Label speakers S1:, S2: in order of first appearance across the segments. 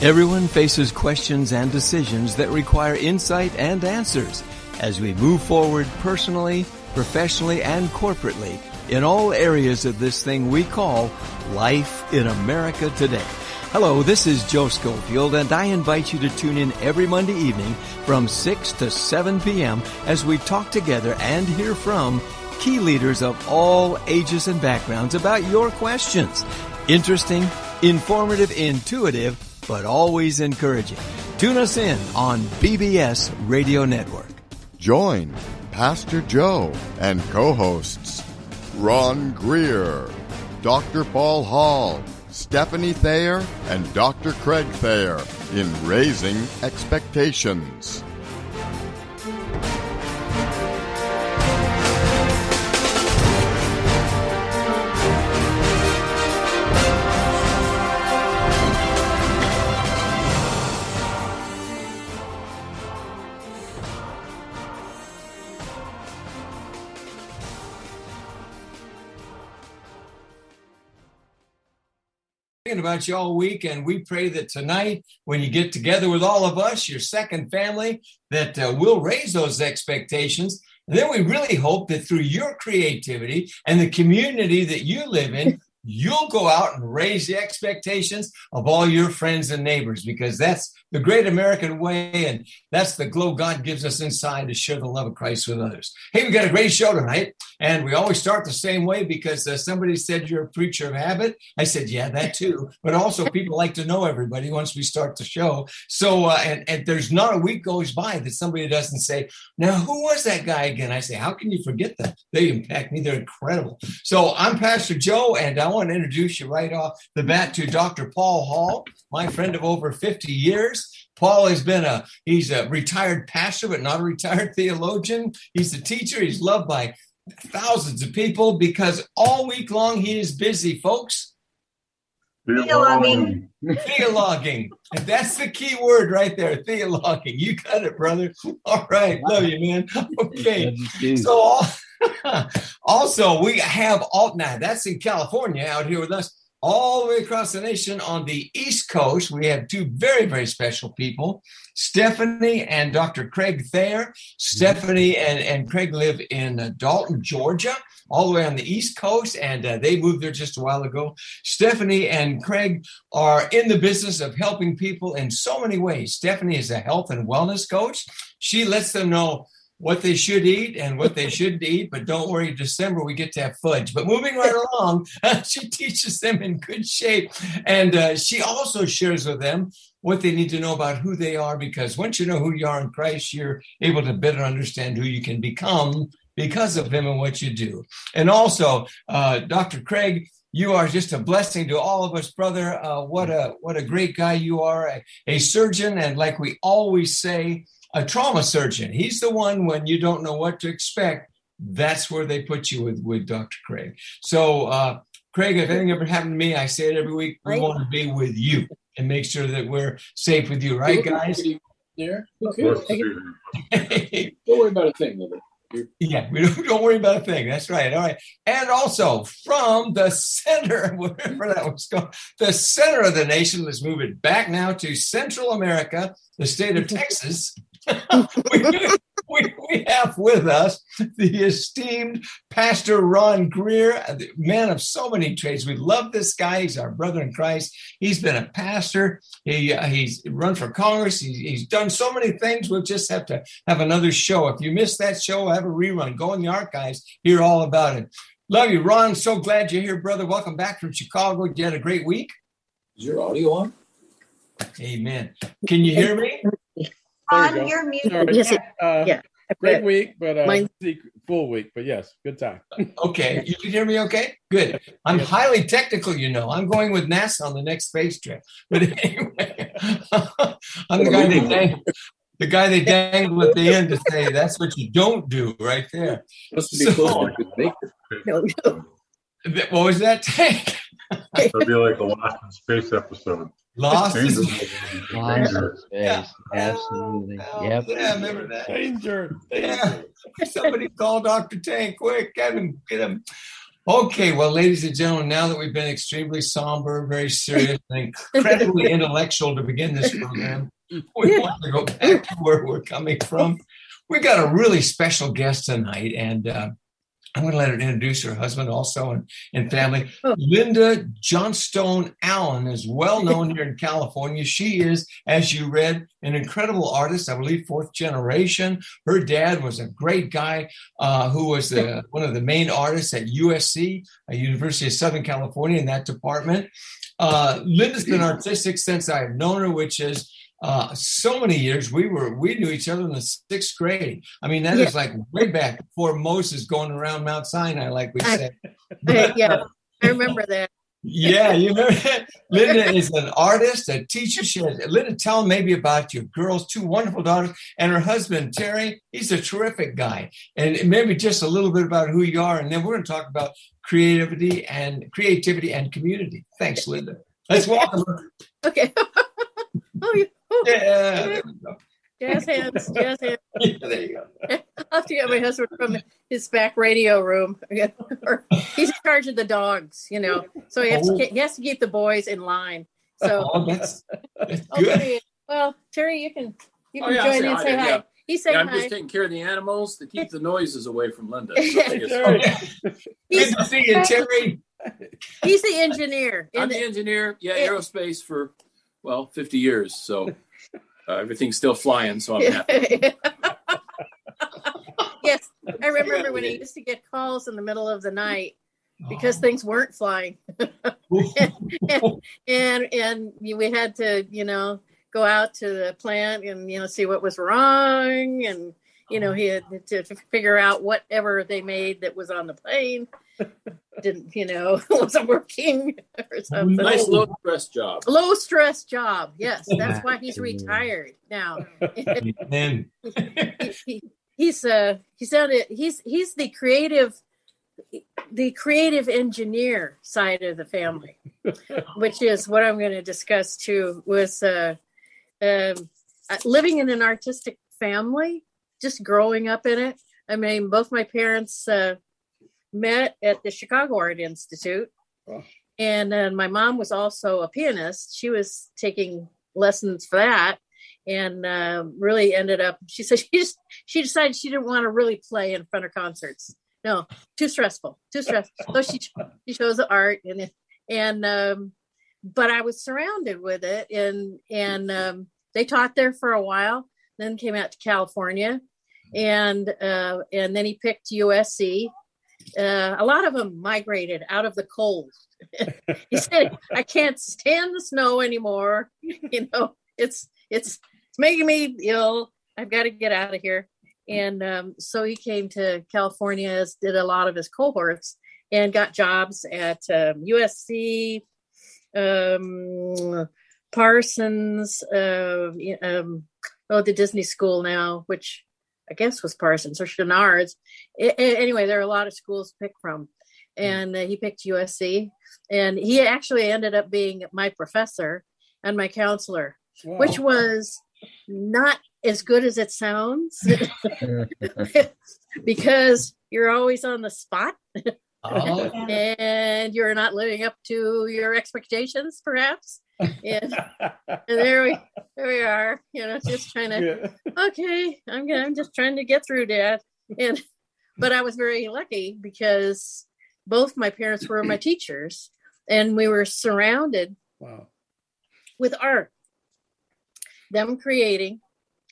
S1: Everyone faces questions and decisions that require insight and answers as we move forward personally, professionally, and corporately in all areas of this thing we call life in America today. Hello, this is Joe Schofield, and I invite you to tune in every Monday evening from 6 to 7 p.m. as we talk together and hear from key leaders of all ages and backgrounds about your questions. Interesting, informative, intuitive, but always encouraging. Tune us in on BBS Radio Network.
S2: Join Pastor Joe and co hosts Ron Greer, Dr. Paul Hall, Stephanie Thayer, and Dr. Craig Thayer in Raising Expectations.
S3: Thinking about you all week, and we pray that tonight, when you get together with all of us, your second family, that uh, we'll raise those expectations. And then we really hope that through your creativity and the community that you live in, you'll go out and raise the expectations of all your friends and neighbors because that's the great American way and that's the glow God gives us inside to share the love of Christ with others. Hey, we got a great show tonight and we always start the same way because uh, somebody said you're a preacher of habit. I said, yeah, that too. But also people like to know everybody once we start the show. So, uh, and, and there's not a week goes by that somebody doesn't say, now who was that guy again? I say, how can you forget them? They impact me. They're incredible. So I'm Pastor Joe and I want to introduce you right off the bat to Dr. Paul Hall, my friend of over 50 years. Paul has been a he's a retired pastor, but not a retired theologian. He's a teacher. He's loved by thousands of people because all week long he is busy, folks.
S4: Theologging.
S3: Theologging. And that's the key word right there. Theologging. You got it, brother. All right. Love you, man. Okay. So also we have all now that's in California out here with us all the way across the nation on the East Coast. We have two very, very special people, Stephanie and Dr. Craig Thayer. Stephanie and, and Craig live in Dalton, Georgia, all the way on the East Coast, and uh, they moved there just a while ago. Stephanie and Craig are in the business of helping people in so many ways. Stephanie is a health and wellness coach. She lets them know what they should eat and what they shouldn't eat. But don't worry, December we get to have fudge. But moving right along, she teaches them in good shape. And uh, she also shares with them what they need to know about who they are, because once you know who you are in Christ, you're able to better understand who you can become because of Him and what you do. And also, uh, Dr. Craig, you are just a blessing to all of us, brother. Uh, what a what a great guy you are, a, a surgeon, and like we always say, a trauma surgeon. He's the one when you don't know what to expect. That's where they put you with, with Dr. Craig. So, uh, Craig, if anything ever happened to me, I say it every week. We want to be with you and make sure that we're safe with you, right, guys?
S5: There. Okay. don't worry about a thing.
S3: Yeah, we don't, don't worry about a thing. That's right. All right. And also from the center, wherever that was going, the center of the nation, let's move it back now to Central America, the state of Texas. we, we, we, have with us the esteemed Pastor Ron Greer, the man of so many trades. We love this guy. He's our brother in Christ. He's been a pastor. He uh, he's run for Congress. He's, he's done so many things. We'll just have to have another show. If you missed that show, have a rerun. Go in the archives, hear all about it. Love you, Ron. So glad you're here, brother. Welcome back from Chicago. You had a great week.
S5: Is your audio on?
S3: Amen. Can you hear me?
S4: On your muted.
S6: Yes, it,
S5: Uh,
S6: yeah.
S5: Great week, but uh,
S6: Mine-
S5: full week. But yes, good time.
S3: Okay, you can hear me okay? Good. I'm highly technical, you know. I'm going with NASA on the next space trip. But anyway, I'm the guy they dangle, the guy they dangle at the end to say that's what you don't do right there.
S5: Supposed to be
S3: So-
S5: close to good baker.
S6: No, no.
S3: What was that tank?
S7: It'll be like the Lost in Space episode.
S3: Lost?
S7: Danger.
S8: Awesome.
S7: Danger.
S3: Yeah.
S8: Absolutely.
S3: Oh,
S8: Yep.
S3: Yeah, remember that?
S5: Danger.
S3: Yeah. Somebody call Dr. Tank quick. Get him. Get him. Okay, well, ladies and gentlemen, now that we've been extremely somber, very serious, and incredibly intellectual to begin this program, we want to go back to where we're coming from. We got a really special guest tonight, and uh, I'm going to let her introduce her husband also and, and family.
S6: Oh.
S3: Linda Johnston Allen is well known here in California. She is, as you read, an incredible artist, I believe fourth generation. Her dad was a great guy uh, who was the, one of the main artists at USC, uh, University of Southern California, in that department. Uh, Linda's been artistic since I've known her, which is uh, so many years. We were we knew each other in the sixth grade. I mean, that is
S6: Yeah.
S3: like way back before Moses going around Mount Sinai, like we
S6: I-
S3: said.
S6: yeah, I remember that.
S3: Yeah, you know, Linda is an artist, a teacher. She has, Linda, tell maybe about your girls, two wonderful daughters, and her husband, Terry. He's a terrific guy. And maybe just a little bit about who you are. And then we're going to talk about creativity and creativity and community. Thanks, Linda. Let's welcome her.
S6: Okay. oh, oh,
S3: Yeah, there we go.
S6: jazz hands, jazz hands.
S3: Yeah, there you go.
S6: I'll have to get my husband from his back radio room. Or He's in charge of the dogs, you know, so he has to oh. he has to keep the boys in line. So
S3: Oh, that's, that's oh, good.
S6: okay, well, Terry, you can you
S9: Oh,
S6: can
S9: yeah,
S6: join
S9: say
S6: in and
S9: hi
S6: say
S9: there,
S6: hi.
S9: yeah.
S6: He's saying
S9: Yeah, I'm
S6: hi.
S9: just taking care of the animals to keep the noises away from Linda. So
S3: Good to see you, Terry.
S6: he's the engineer.
S9: I'm the
S6: the-
S9: engineer, yeah,
S6: Yeah.
S9: aerospace for well, 50 years. So uh, everything's still flying. So I'm happy.
S6: yes, I remember when he used to get calls in the middle of the night because things weren't flying. and and we had to you know go out to the plant and you know see what was wrong and you know he had to figure out whatever they made that was on the plane didn't you know wasn't working or something.
S9: Nice low stress job.
S6: low stress job yes that's why he's retired now.
S3: And
S6: he, he, he's uh he's on it he's he's the creative the creative engineer side of the family which is what i'm going to discuss too was uh um uh, living in an artistic family just growing up in it. I mean both my parents uh met at the chicago art institute.
S5: Oh.
S6: and then my mom was also a pianist. She was taking lessons for that and uh, really ended up she said she just she decided she didn't want to really play in front of concerts. No too stressful too stressful. So she she chose the art and and um but i was surrounded with it and and um they taught there for a while then came out to california and uh and then he picked usc uh, a lot of them migrated out of the cold. He said i can't stand the snow anymore. You know it's it's it's making me ill. I've got to get out of here. And um, so he came to california did a lot of his cohorts and got jobs at um, usc um, parsons uh, um, oh the disney school now which i guess was parsons or Chouinards I- I- anyway there are a lot of schools to pick from. And uh, he picked usc and he actually ended up being my professor and my counselor which was not as good as it sounds. Because you're always on the spot
S3: oh,
S6: and you're not living up to your expectations perhaps and, and there we there we are you know just trying to
S5: Yeah.
S6: okay i'm gonna, i'm just trying to get through dad and but i was very lucky because both my parents were my teachers and we were surrounded
S5: Wow.
S6: with art them creating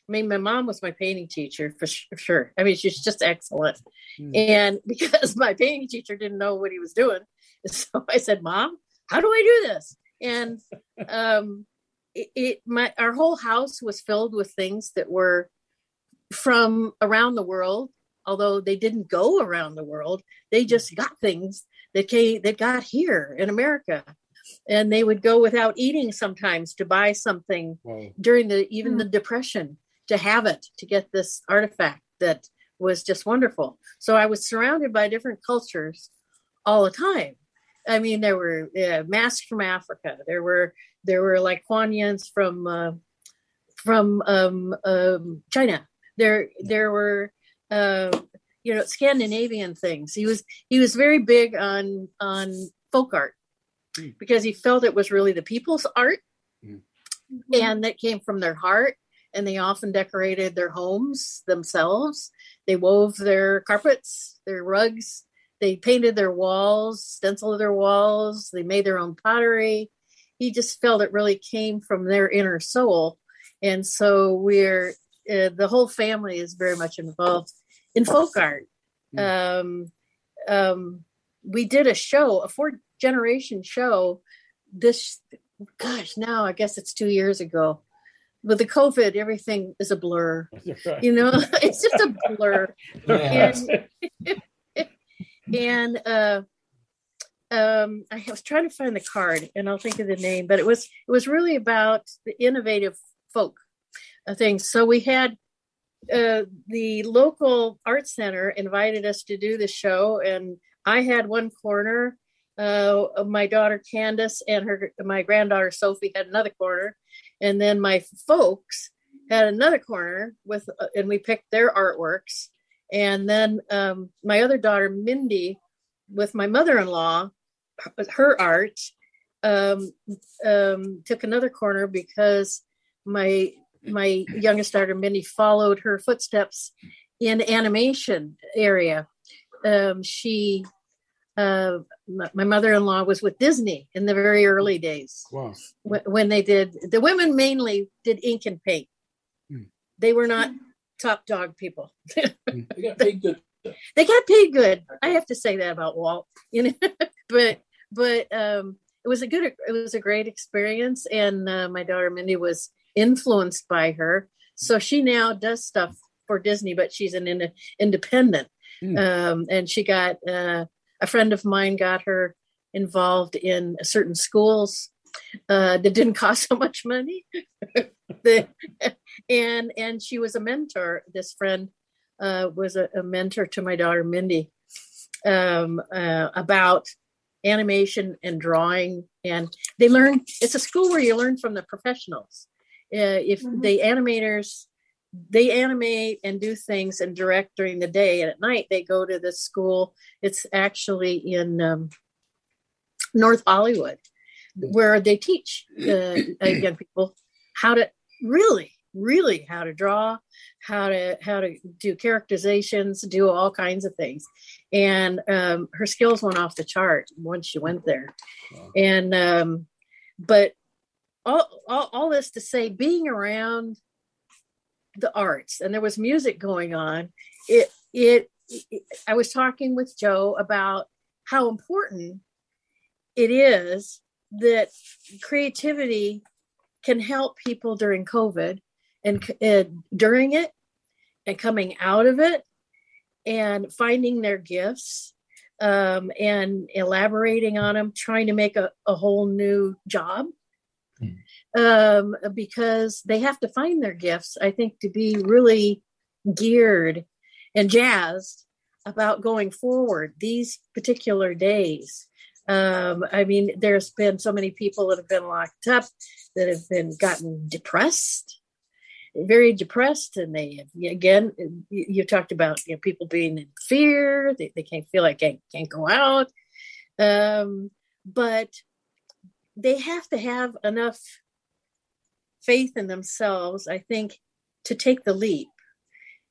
S6: i mean my mom was my painting teacher for sure. I mean she's just excellent.
S5: Hmm.
S6: and because my painting teacher didn't know what he was doing so i said mom how do i do this? And um it, it my our whole house was filled with things that were from around the world although they didn't go around the world. They just got things that came that got here in america. And they would go without eating sometimes to buy something
S5: Wow.
S6: during the even the depression to have it to get this artifact that was just wonderful so i was surrounded by different cultures all the time i mean there were uh, masks from africa there were there were like Kwanyans from uh, from um, um, china there there were uh, you know Scandinavian things. He was he was very big on on folk art mm. because he felt it was really the people's art mm. and that came from their heart. And they often decorated their homes themselves. They wove their carpets, their rugs. They painted their walls, stenciled their walls. They made their own pottery. He just felt it really came from their inner soul. And so we're uh, the whole family is very much involved in folk art. Hmm. Um, um, we did a show, a four generation show. This, gosh, now I guess it's two years ago. With the COVID, everything is a blur. You know, it's just a blur. and, and uh, um, I was trying to find the card, and I'll think of the name, but it was it was really about the innovative folk uh, things. So we had uh, the local art center invited us to do the show, and I had one corner. Uh, my daughter Candace and her my granddaughter Sophie had another corner, and then my folks had another corner with, uh, and we picked their artworks. And then um, my other daughter Mindy, with my mother-in-law, her art, um, um, took another corner because my my youngest daughter Mindy followed her footsteps in animation area. Um, she, uh, my mother-in-law was with Disney in the very early days.
S10: Wow.
S6: When they did, the women mainly did ink and paint. Hmm. They were not top dog people.
S9: they got paid good.
S6: They got paid good. I have to say that about Walt, you know, but, but, um, it was a good, it was a great experience. And, uh, my daughter Mindy was influenced by her. So she now does stuff for Disney, but she's an in- independent. Mm. Um, and she got uh, a friend of mine got her involved in certain schools uh, that didn't cost so much money. the, and and she was a mentor. This friend uh, was a, a, mentor to my daughter Mindy um, uh, about animation and drawing. And they learn. It's a school where you learn from the professionals uh, if mm-hmm. the animators they animate and do things and direct during the day and at night they go to the school. It's actually in um, north hollywood where they teach uh, young people how to really really how to draw how to how to do characterizations do all kinds of things. And um, her skills went off the chart once she went there. Wow. and um, but all, all, all this to say being around the arts and there was music going on. It, it it i was talking with joe about how important it is that creativity can help people during covid and during it and coming out of it and finding their gifts um, and elaborating on them trying to make a, a whole new job um, because they have to find their gifts, I think, to be really geared and jazzed about going forward these particular days. Um, I mean, there's been so many people that have been locked up that have been gotten depressed, very depressed, and they again, you, talked about you know, people being in fear; they, they can't feel like they can't go out. Um, but they have to have enough faith in themselves, I think, to take the leap,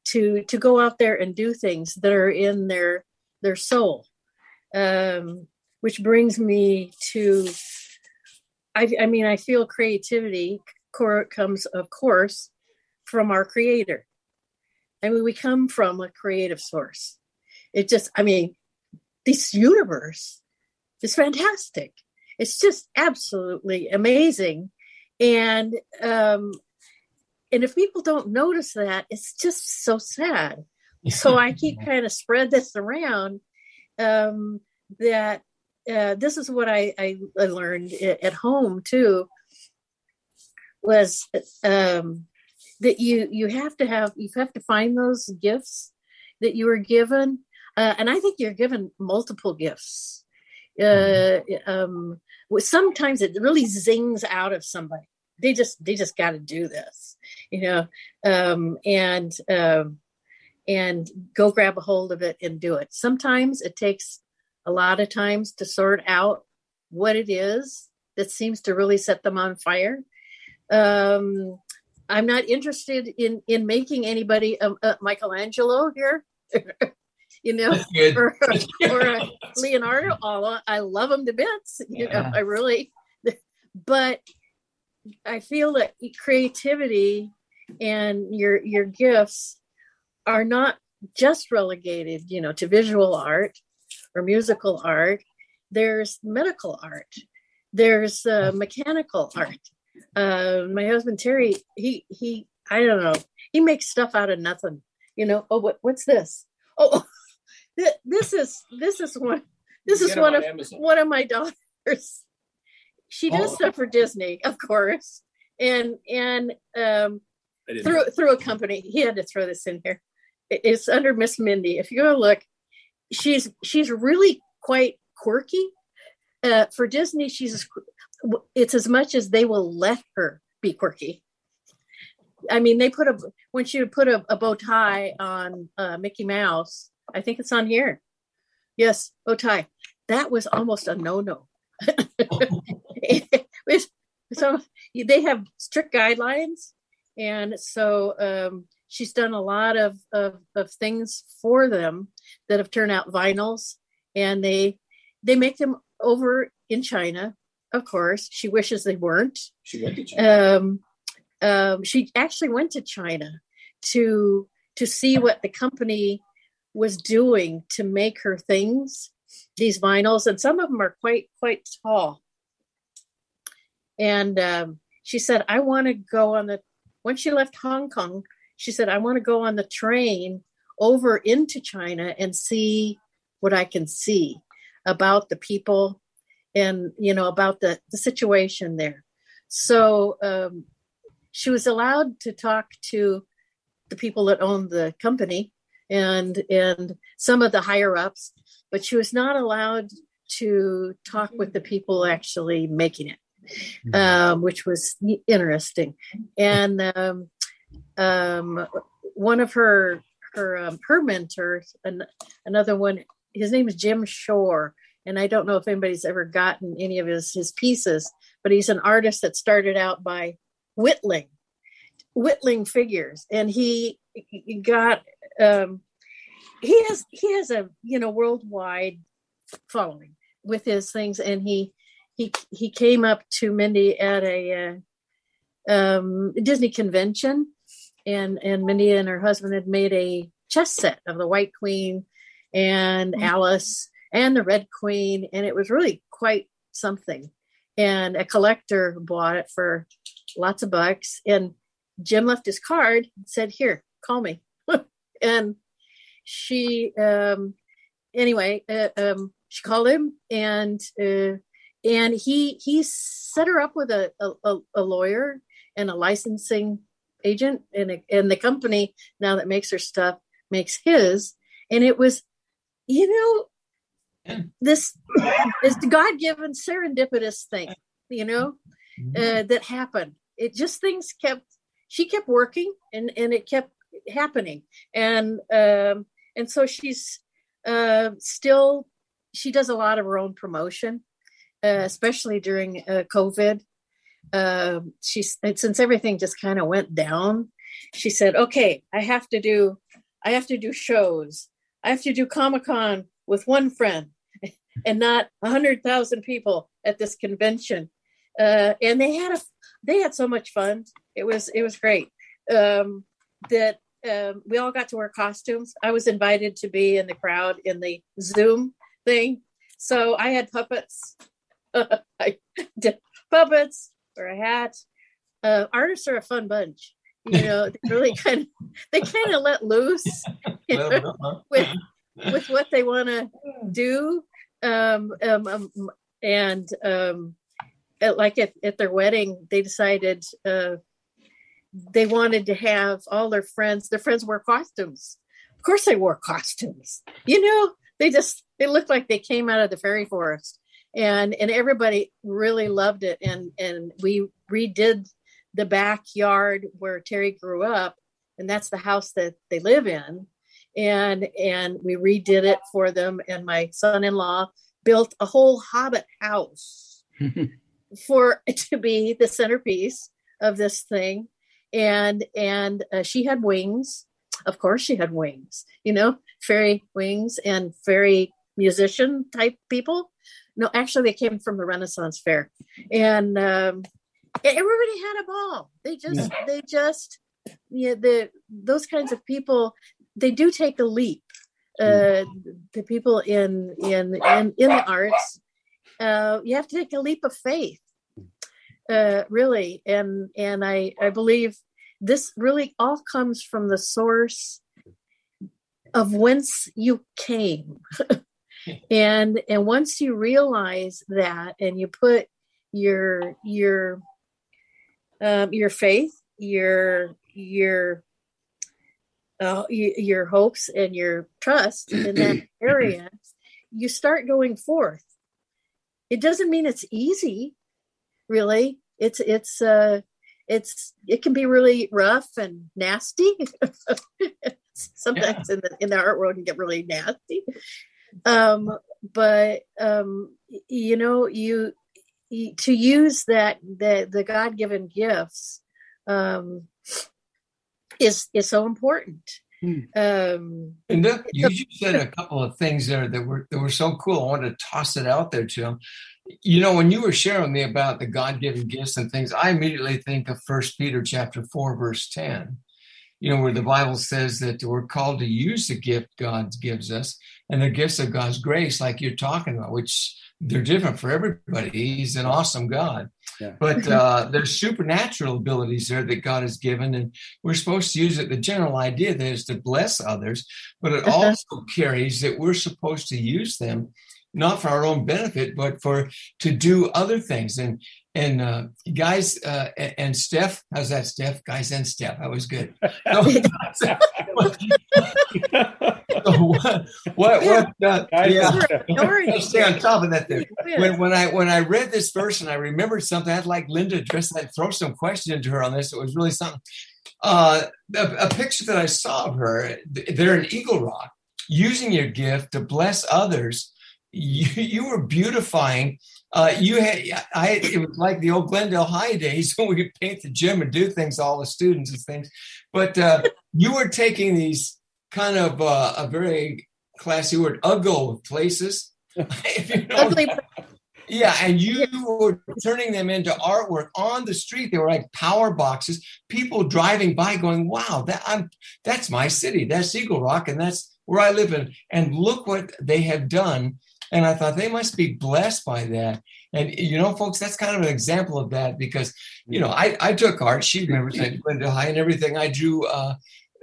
S6: to to go out there and do things that are in their their soul. Um, which brings me to I, I mean, I feel creativity comes, of course, from our creator. I mean, we come from a creative source. It just, I mean, this universe is fantastic it's just absolutely amazing and um and if people don't notice that it's just so sad. So i keep kind of spread this around um that uh, this is what I, I, I learned at home too was um, that you you have to have you have to find those gifts that you were given. Uh, and i think you're given multiple gifts. Uh, um, sometimes it really zings out of somebody. They just they just got to do this, you know. Um, and um, and go grab a hold of it and do it. Sometimes it takes a lot of times to sort out what it is that seems to really set them on fire. Um, I'm not interested in in making anybody a, a Michelangelo here, you know, or, or Leonardo. I love them to bits, you yeah. know. I really, but I feel that creativity and your your gifts are not just relegated, you know, to visual art or musical art. There's medical art. There's uh, mechanical art. Uh, my husband Terry, he he, I don't know, he makes stuff out of nothing. You know, oh, what, what's this? Oh, this is this is one. This is one of Amazon. one of my daughters. She does oh. stuff for Disney, of course, and and um, through through a company. He had to throw this in here. It's under Miss Mindy. If you go look, she's she's really quite quirky. Uh, for Disney, she's it's as much as they will let her be quirky. I mean, they put a when she would put a, a bow tie on uh, Mickey Mouse. I think it's on here. Yes, tie. That was almost a no no. so they have strict guidelines, and so um, she's done a lot of, of, of things for them that have turned out vinyls, and they they make them over in China. Of course, she wishes they weren't.
S9: She went to China. Um,
S6: um, she actually went to China to to see what the company was doing to make her things, these vinyls, and some of them are quite quite tall. And um, she said, "I want to go on the." When she left Hong Kong, she said, "I want to go on the train over into China and see what I can see about the people and you know about the the situation there." So um, she was allowed to talk to the people that owned the company and and some of the higher ups, but she was not allowed to talk with the people actually making it, mm-hmm. um, which was interesting. And um, um, one of her her um, her mentors, an, another one, his name is Jim Shore, and I don't know if anybody's ever gotten any of his his pieces, but he's an artist that started out by whittling, whittling figures, and he got um, he has he has a you know worldwide following with his things, and he he he came up to Mindy at a uh, um, Disney convention, and and Mindy and her husband had made a chess set of the White Queen and mm-hmm. Alice and the Red Queen, and it was really quite something. And a collector bought it for lots of bucks, and Jim left his card and said, "Here, call me." And she, um, anyway, uh, um, she called him, and uh, and he he set her up with a, a, a lawyer and a licensing agent, and a, and the company now that makes her stuff makes his, and it was, you know, this is the God given serendipitous thing, you know, mm-hmm. uh, that happened. It just things kept she kept working and and it kept happening. And um and so she's uh still she does a lot of her own promotion uh, especially during uh, covid. Uh, she's since everything just kind of went down she said okay i have to do i have to do shows. I have to do comic-con with one friend and not a hundred thousand people at this convention. Uh, and they had a they had so much fun. It was it was great. Um, that um, we all got to wear costumes. I was invited to be in the crowd in the Zoom thing, so I had puppets. I did puppets or a hat. Uh, artists are a fun bunch. You know, they really kind of they kind of let loose you know, with with what they want to do. Um, um, um, and um, at, like at, at their wedding, they decided uh, they wanted to have all their friends, their friends wear costumes. Of course, they wore costumes. You know, they just they looked like they came out of the fairy forest, and and everybody really loved it. And and we redid the backyard where Terry grew up, and that's the house that they live in. and and we redid it for them. And my son-in-law built a whole Hobbit house for to be the centerpiece of this thing. And and uh, she had wings. Of course, she had wings. You know, fairy wings and fairy musician type people. No, actually, they came from the Renaissance Fair, and um, everybody had a ball. They just, yeah. they just, yeah, the those kinds of people, they do take a leap. Uh, the people in in in in the arts, uh, you have to take a leap of faith, uh, really, and and I I believe this really all comes from the source of whence you came. and and once you realize that and you put your your um, your faith your your uh, your hopes and your trust in that area you start going forth it doesn't mean it's easy really it's it's uh it's it can be really rough and nasty sometimes yeah. in the in the art world can get really nasty um, but um, you know, you, you, to use that the the God given gifts um, is is so important.
S3: Hmm. Um, and you just said a couple of things there that were that were so cool. I wanted to toss it out there to them. You know, when you were sharing me about the God given gifts and things, I immediately think of First Peter chapter four, verse ten you know, where the Bible says that we're called to use the gift God gives us and the gifts of God's grace, like you're talking about, which they're different for everybody. He's an awesome God. Yeah. But uh, there's supernatural abilities there that God has given, and we're supposed to use it. The general idea is to bless others, but it also carries that we're supposed to use them not for our own benefit, but for to do other things. And and uh, guys uh, and Steph, how's that, Steph? Guys and Steph, that was good. So, what what, what uh, yeah, stay on top of that. There. When when I when I read this verse and I remembered something, I'd like Linda to address that, throw some question into her on this. It was really something. Uh, a, a picture that I saw of her, they're in Eagle Rock, using your gift to bless others you, you were beautifying. Uh, you had, I, it was like the old Glendale High days when we could paint the gym and do things, all the students and things. But uh, you were taking these kind of uh, a very classy word, ugly places. you know, Ugly. Yeah, and you were turning them into artwork on the street. They were like power boxes. People driving by, going, "Wow, that I'm that's my city. That's Eagle Rock, and that's where I live in." And look what they have done and I thought they must be blessed by that. And you know, folks, that's kind of an example of that because you know I, I took art. She remembers I went to high and everything. I drew uh,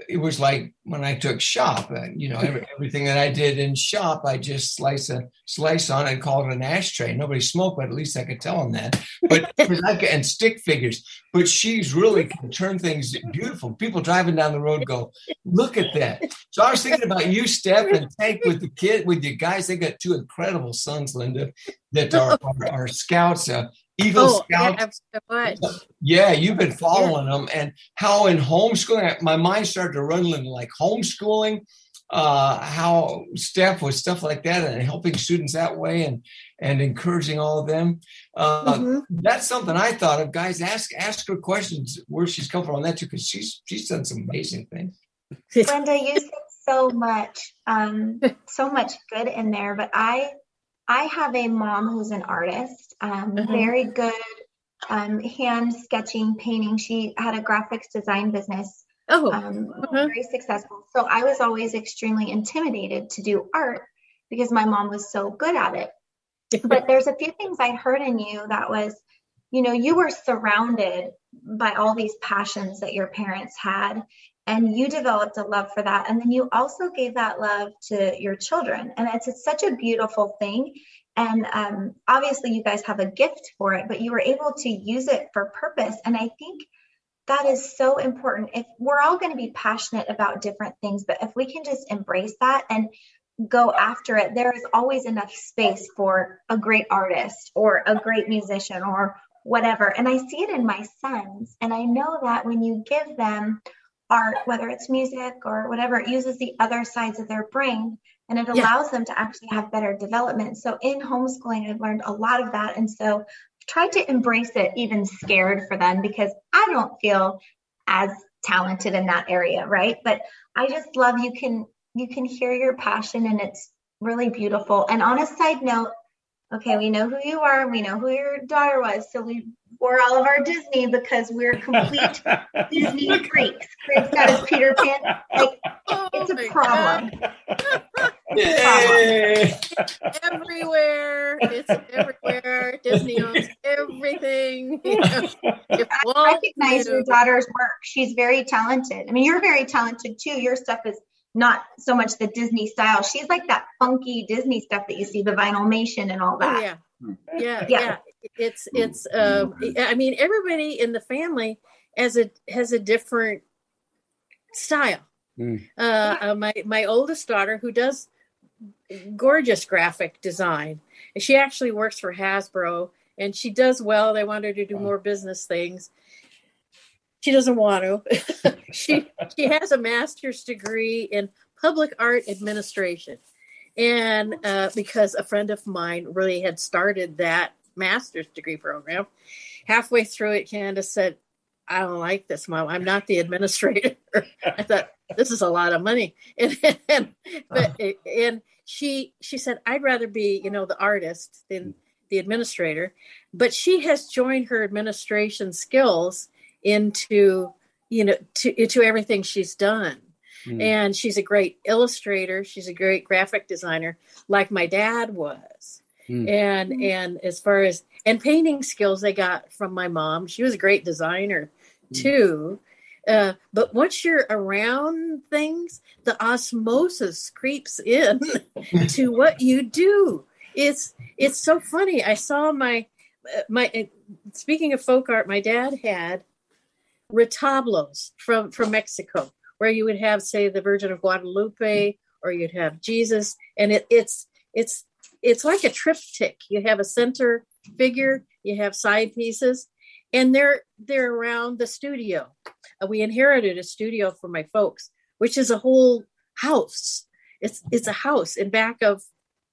S3: it was like when I took shop, uh, you know, every, everything that I did in shop, I just slice a slice on and call it an ashtray. Nobody smoked, but at least I could tell them that. But and stick figures. But she's really can turn things beautiful. People driving down the road go, look at that. So I was thinking about you, Steph, and Tank with the kid, with you guys. They got two incredible sons, Linda, that are, are, are scouts. Uh, Eagle oh, Scouts. Yeah, yeah, you've been following yeah. them, and how in homeschooling, my mind started to run like homeschooling, uh, how staff was stuff like that, and helping students that way, and and encouraging all of them. Uh, mm-hmm. That's something I thought of. Guys, ask ask her questions where she's come from on that too, because she's she's done some amazing things.
S4: Brenda, you said so much, um, so much good in there, but I I have a mom who's an artist, um, mm-hmm. very good um, hand sketching, painting. She had a graphics design business, oh, um, mm-hmm. very successful. So I was always extremely intimidated to do art because my mom was so good at it. but there's a few things I heard in you that was, you know, you were surrounded by all these passions that your parents had and you developed a love for that. And then you also gave that love to your children. And it's, it's such a beautiful thing. And um, obviously you guys have a gift for it but you were able to use it for purpose. And i think that is so important. If we're all going to be passionate about different things but if we can just embrace that and go after it there is always enough space for a great artist or a great musician or whatever. And i see it in my sons. And i know that when you give them art, whether it's music or whatever, it uses the other sides of their brain and it
S6: Yeah.
S4: allows them to actually have better development. So in homeschooling, I've learned a lot of that. And so I've tried to embrace it, even scared for them, because I don't feel as talented in that area, right? But I just love you can you can hear your passion and it's really beautiful. And on a side note, okay, we know who you are, we know who your daughter was, so we wore all of our Disney because we're complete Disney freaks. Craig's got his Peter Pan. Like oh it's
S6: Oh my
S4: a problem.
S6: Everywhere. It's everywhere. Disney owns everything. You know, if
S4: I recognize your daughter's work. She's very talented. I mean, you're very talented too. Your stuff is not so much the Disney style. She's like that funky Disney stuff that you see, the vinylmation and all
S6: Oh,
S4: that. Hmm.
S6: yeah. Yeah,
S4: Yeah.
S6: yeah. It's it's um I mean everybody in the family has a has a different style.
S10: Mm.
S6: Uh, uh my my oldest daughter who does gorgeous graphic design. She actually works for Hasbro and she does well. They want her to do more business things. She doesn't want to. she she has a master's degree in public art administration. And uh, because a friend of mine really had started that master's degree program, halfway through it, Candace said, I don't like this, Mom. I'm not the administrator. I thought this is a lot of money, and, and but and she she said I'd rather be you know the artist than the administrator, but she has joined her administration skills into you know to into everything she's done.
S10: Mm.
S6: and she's a great illustrator. She's a great graphic designer like my dad was
S10: Mm.
S6: and and as far as and painting skills I got from my mom she was a great designer too. Uh, but once you're around things the osmosis creeps in to what you do. It's it's so funny. I saw my uh, my uh, speaking of folk art my dad had retablos from from mexico where you would have say the virgin of guadalupe or you'd have jesus and it, it's it's it's like a triptych. You have a center figure you have side pieces and they're they're around the studio. Uh, we inherited a studio from my folks which is a whole house. It's it's a house in back of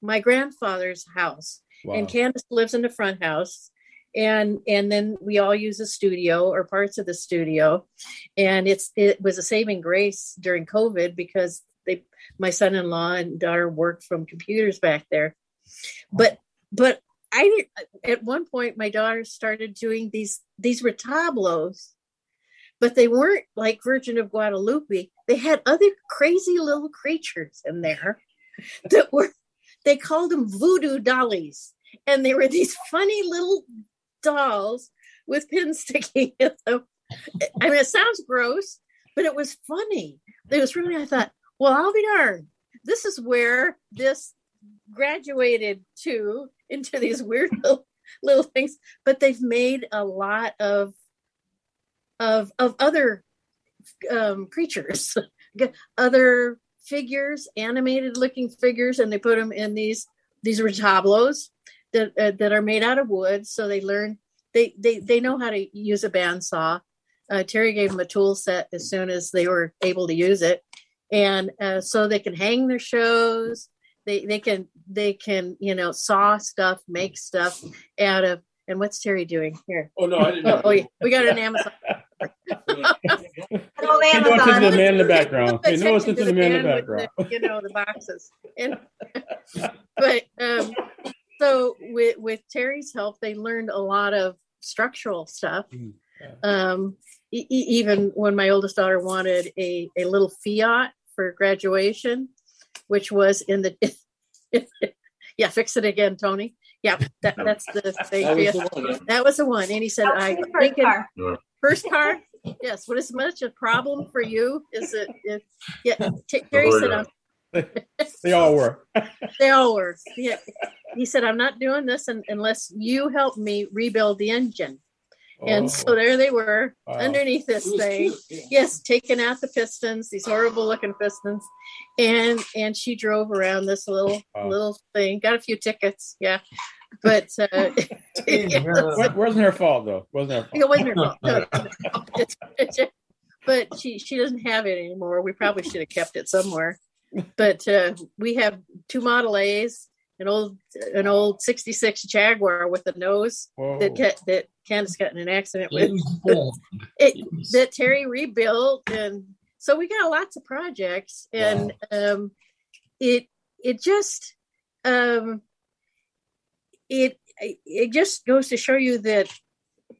S6: my grandfather's house.
S10: Wow.
S6: and Candace lives in the front house. And and then we all use a studio or parts of the studio. And it's it was a saving grace during covid because they my son-in-law and daughter worked from computers back there but but i at one point my daughter started doing these these retablos but they weren't like virgin of guadalupe. They had other crazy little creatures in there that were they called them voodoo dollies. And they were these funny little dolls with pins sticking in them. I mean it sounds gross but it was funny. It was really i thought well i'll be darned. This is where this graduated to into these weird little, little things but they've made a lot of of of other um creatures other figures animated looking figures and they put them in these these retablos that uh, that are made out of wood. So they learn they they they know how to use a bandsaw. Uh, terry gave them a tool set as soon as they were able to use it. And uh, so they can hang their shows they they can they can you know saw stuff make stuff out of and what's terry doing here
S9: Oh no, I didn't.
S6: oh, oh yeah we got an amazon
S4: old
S10: You know, it's into the
S4: Amazon.
S10: man in the background. You know, it's into the man in the background.
S6: the, you know the boxes and but um so with with terry's help they learned a lot of structural stuff
S10: Mm,
S6: um e- even when my oldest daughter wanted a a little fiat for graduation which was in the yeah fix it again tony yeah that, that's the thing
S9: That was the one.
S6: that was the one and he said i
S4: First
S6: think it-
S4: car.
S6: First car, yes. What is much a problem for you is it? If, yeah, T- oh, Terry
S7: Oh,
S6: said
S7: yeah.
S6: I'm,
S10: They all were.
S6: they all were. Yeah, he said I'm not doing this unless you help me rebuild the engine. And
S10: Oh,
S6: so there they were
S10: wow.
S6: underneath this thing.
S9: yeah.
S6: Yes, taking out the pistons, these horrible looking pistons, and and she drove around this little
S10: Wow.
S6: little thing. Got a few tickets, yeah, but uh, yeah.
S10: Wasn't her fault though. Wasn't her fault.
S6: It wasn't her fault. No, no, no. It's- it's- but she she doesn't have it anymore. We probably should have kept it somewhere. But uh, we have two Model A's, an old an old '66 Jaguar with a nose
S10: Whoa.
S6: that ca- that Candace got in an accident with. It, that Terry rebuilt, and so we got lots of projects, and um, it it just um, it it just goes to show you that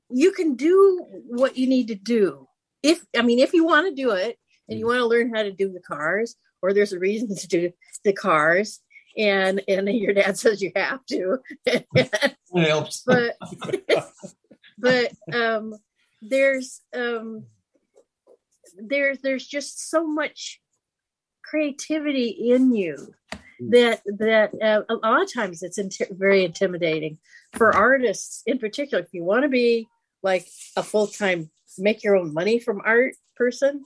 S6: you can do what you need to do if I mean if you want to do it and you want to learn how to do the cars, or there's a reason to do the cars. And and your dad says you have to,
S3: It helps.
S6: but but um there's um there's there's just so much creativity in you that that uh, a lot of times it's inti- very intimidating for artists in particular. If you want to be like a full-time make your own money from art person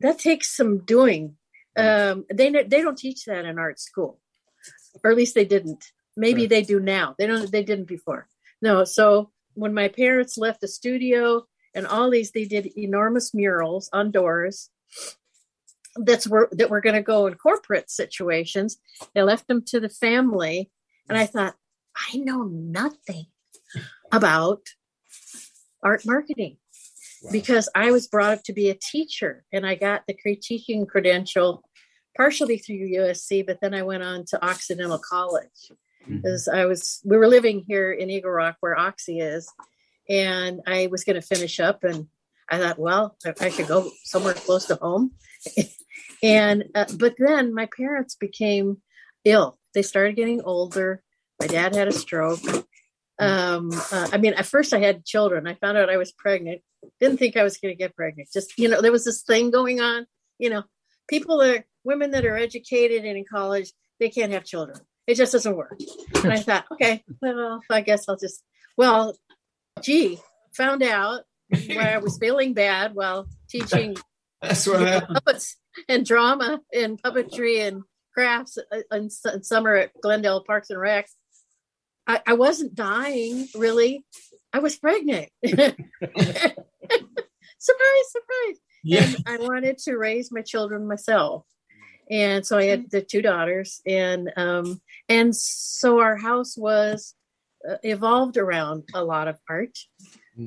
S6: that takes some doing. Um they they don't teach that in art school or at least they didn't. Maybe
S10: Right.
S6: they do now. They don't they didn't before. No so when my parents left the studio and all these they did enormous murals on doors that's where that were going to go in corporate situations. They left them to the family. And i thought i know nothing about art marketing because i was brought up to be a teacher and i got the critiquing credential partially through usc but then i went on to occidental college because I was we were living here in Eagle Rock where Oxy is, and I was going to finish up, and I thought, well, I, I could go somewhere close to home, and uh, but then my parents became ill. They started getting older. My dad had a stroke. Um, uh, I mean, at first I had children. I found out I was pregnant. Didn't think I was going to get pregnant. Just you know, there was this thing going on. You know, people are women that are educated and in college, they can't have children. It just doesn't work. And I thought, okay, well, I guess I'll just, well, gee, found out where I was feeling bad while teaching
S3: That's what happened.
S6: puppets and drama and puppetry and crafts uh, in, in summer at Glendale Parks and Rec. I, I wasn't dying, really. I was pregnant. surprise, surprise.
S3: Yeah.
S6: And I wanted to raise my children myself. And so I had the two daughters, and um, and so our house was uh, evolved around a lot of art.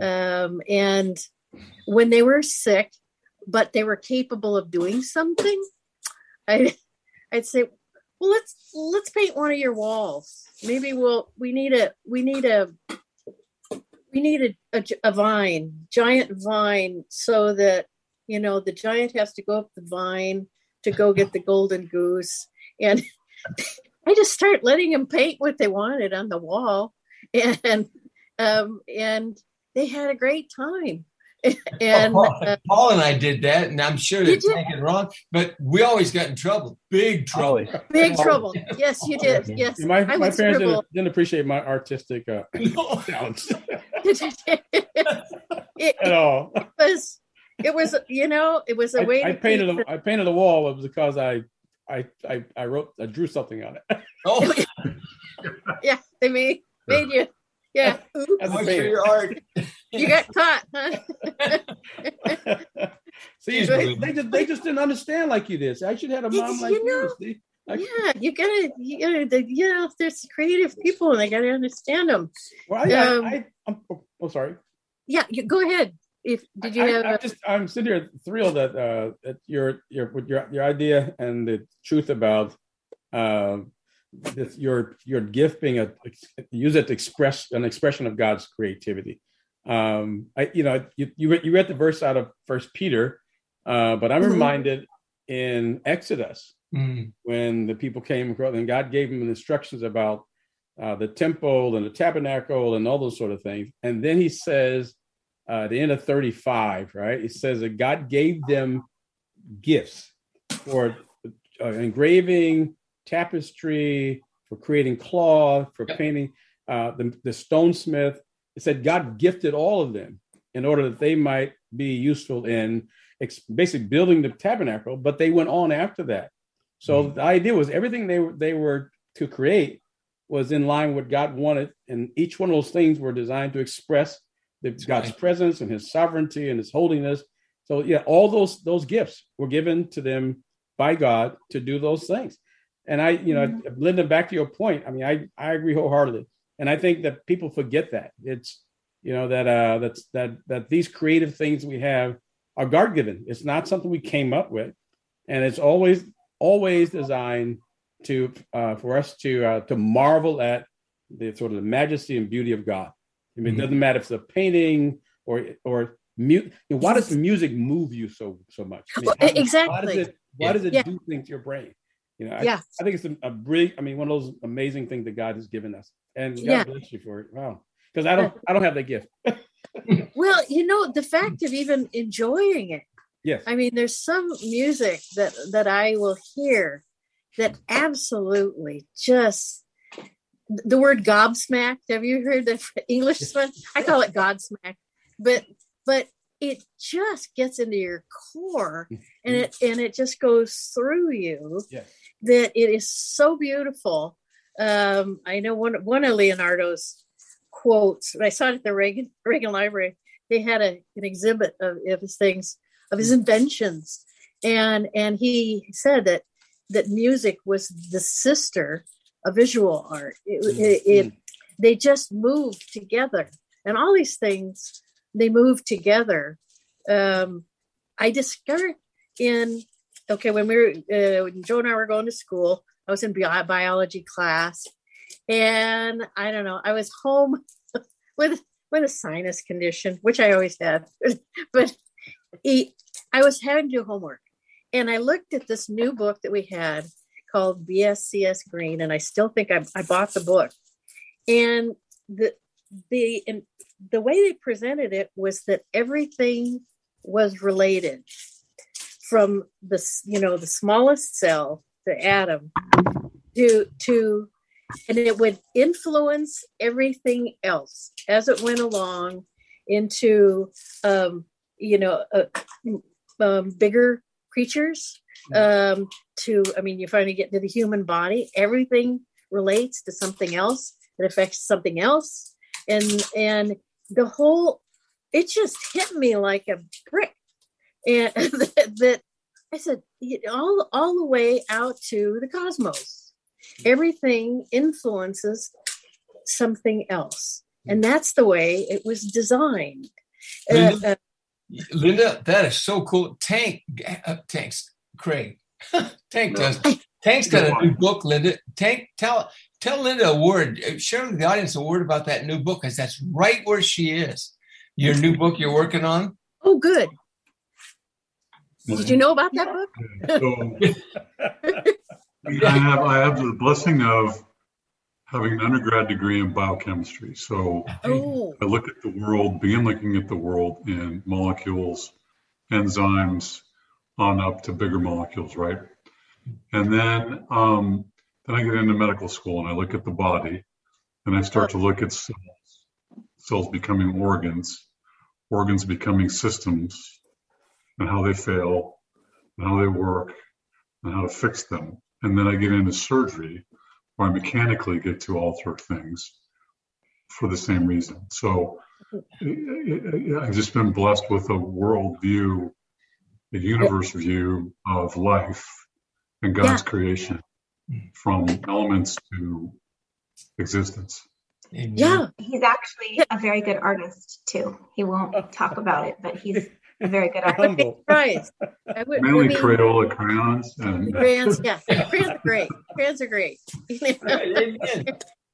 S6: Um, and when they were sick, but they were capable of doing something, I I'd say, well, let's let's paint one of your walls. Maybe we'll we need a we need a we need a, a, a vine, giant vine, so that you know the giant has to go up the vine to go get the golden goose, and I just start letting them paint what they wanted on the wall, and um, and they had a great time. and
S3: Paul,
S6: uh,
S3: Paul and I did that, and I'm sure
S6: You
S3: they're
S6: did?
S3: wrong, but we always got in trouble, big trouble.
S6: big trouble. Yes, you did. Yes,
S10: My,
S6: I
S10: my parents didn't, didn't appreciate my artistic uh, talents
S6: it
S10: at all.
S6: was it was you know it was a way
S10: I, I painted
S6: keep
S10: a, I painted a wall was because I I I, I wrote I drew something on it.
S3: Oh,
S6: the- yeah they made made you yeah Oops,
S10: As a
S3: what's
S10: painter.
S3: your art?
S6: you got caught huh
S10: See, they, they just they just didn't understand like you did. See, I should have had a mom
S6: you
S10: like you.
S6: know-
S10: see? I-
S6: yeah you gotta you gotta the, you know there's creative people and they gotta understand them
S10: Well, I,
S6: Um,
S10: I, I, I'm, oh, sorry.
S6: yeah you go ahead if did you
S10: I,
S6: have
S10: I,
S6: a-
S10: am just I'm sitting here thrilled that uh, that your your your your idea and the truth about uh, this, your your gift being a use it to express an expression of God's creativity. Um, I you know you you read, you read the verse out of First Peter, uh, but I'm
S6: Mhm.
S10: reminded in Exodus
S3: Mm,
S10: when the people came across and God gave them instructions about uh, the temple and the tabernacle and all those sort of things. And then he says, uh, at the end of 35, right? It says that God gave them gifts for uh, engraving, tapestry, for creating cloth, for
S3: Yep.
S10: painting, uh, the, the stonesmith. It said God gifted all of them in order that they might be useful in ex- basically building the tabernacle, but they went on after that. So the idea was everything they were they were to create was in line with what God wanted, and each one of those things were designed to express God's
S3: right.
S10: presence and His sovereignty and His holiness. So yeah, all those those gifts were given to them by God to do those things. And I, you know, mm-hmm. Linda, back to your point. I mean, I I agree wholeheartedly, and I think that people forget that it's you know that uh that's that that these creative things we have are God given. It's not something we came up with, and it's always always designed to uh, for us to uh, to marvel at the sort of the majesty and beauty of God. I mean, mm-hmm. it doesn't matter if it's a painting or or mute. Why does music move you so so much? I mean,
S6: how, exactly.
S10: Why does it, why does it yeah. do things to your brain? You know, I, yeah. I think it's a, a brilliant. I mean, one of those amazing things that God has given us, and God yeah. bless you for it. Wow, because I don't, I don't have that gift.
S6: well, you know, the fact of even enjoying it.
S10: Yes.
S6: I mean, there's some music that that I will hear that absolutely just the word gobsmacked. Have you heard the English one? I call it godsmack, but but it just gets into your core and it and it just goes through you
S10: yes.
S6: that it is so beautiful um, i know one one of leonardo's quotes i saw it at the reagan reagan library they had a, an exhibit of, of his things of his inventions and and he said that that music was the sister of visual art it, mm-hmm. it, it they just move together and all these things they move together. Um, I discovered in okay when we were uh, when Joe and I were going to school. I was in bi- biology class, and I don't know. I was home with with a sinus condition, which I always had, but he, I was having to do homework, and I looked at this new book that we had called BSCS Green, and I still think I, I bought the book, and the the and the way they presented it was that everything was related from the you know the smallest cell the atom to to and it would influence everything else as it went along into um, you know uh, um, bigger creatures um, to i mean you finally get to the human body everything relates to something else. It affects something else. And and the whole it just hit me like a brick. And that, that i said all all the way out to the cosmos. Everything influences something else. And that's the way it was designed.
S3: Linda, uh, uh, linda that is so cool. Tank uh, tanks craig tank does tank's got a new book linda tank tell tell Linda a word. Share with the audience a word about that new book, because that's right where she is. Your new book you're working on.
S6: Oh, good. Did you know about that book?
S7: so, I have I have the blessing of having an undergrad degree in biochemistry. So oh. I look at the world, begin looking at the world in molecules, enzymes, on up to bigger molecules, right? And then um, then I get into medical school and I look at the body and I start to look at cells, cells becoming organs, organs becoming systems, and how they fail, and how they work, and how to fix them. And then I get into surgery where I mechanically get to alter things for the same reason. So I've just been blessed with a world view, a universe view of life and God's yeah. creation from elements to existence.
S6: Yeah.
S4: He's actually a very good artist too. He won't talk about it, but he's a very good artist.
S6: right.
S7: I would, Mainly I mean, Crayola crayons and
S6: crayons, uh, yeah. Crayons are great. Crayons are great.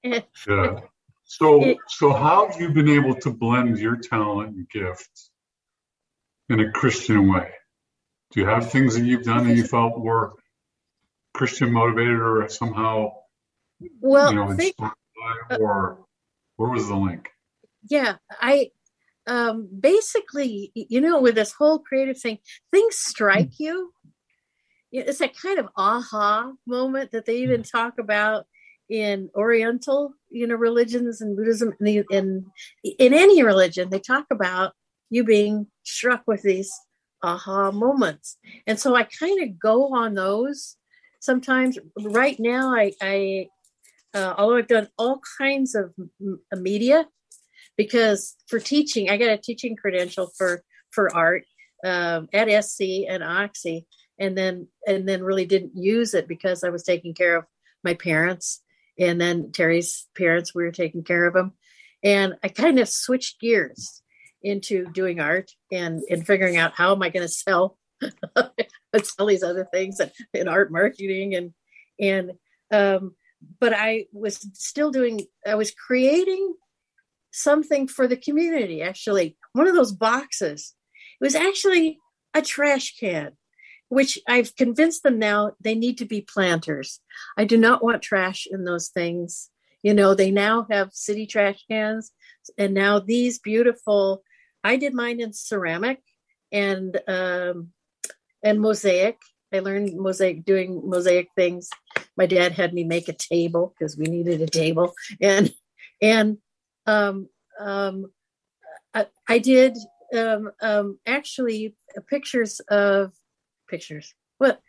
S7: yeah. So so how have you been able to blend your talent and gift in a Christian way? Do you have things that you've done that you felt were Christian motivated or somehow
S6: well you know, think,
S7: or where was the link?
S6: Yeah, I um basically you know with this whole creative thing, things strike you. It's that kind of aha moment that they even talk about in Oriental, you know, religions and Buddhism, in, in in any religion, they talk about you being struck with these aha moments, and so I kind of go on those sometimes. Right now i i uh, although i've done all kinds of m- media because for teaching i got a teaching credential for for art um, at SC and Oxy, and then and then really didn't use it because I was taking care of my parents, and then Terry's parents. We were taking care of them, and I kind of switched gears into doing art and and figuring out how am I going to sell sell these other things and, and art marketing and and um, but I was still doing I was creating something for the community actually. One of those boxes. It was actually a trash can which I've convinced them now they need to be planters. I do not want trash in those things. You know they now have city trash cans and now these beautiful I did mine in ceramic and um, and mosaic. I learned mosaic doing mosaic things. My dad had me make a table because we needed a table, and and um, um, I, I did um, um, actually pictures of pictures what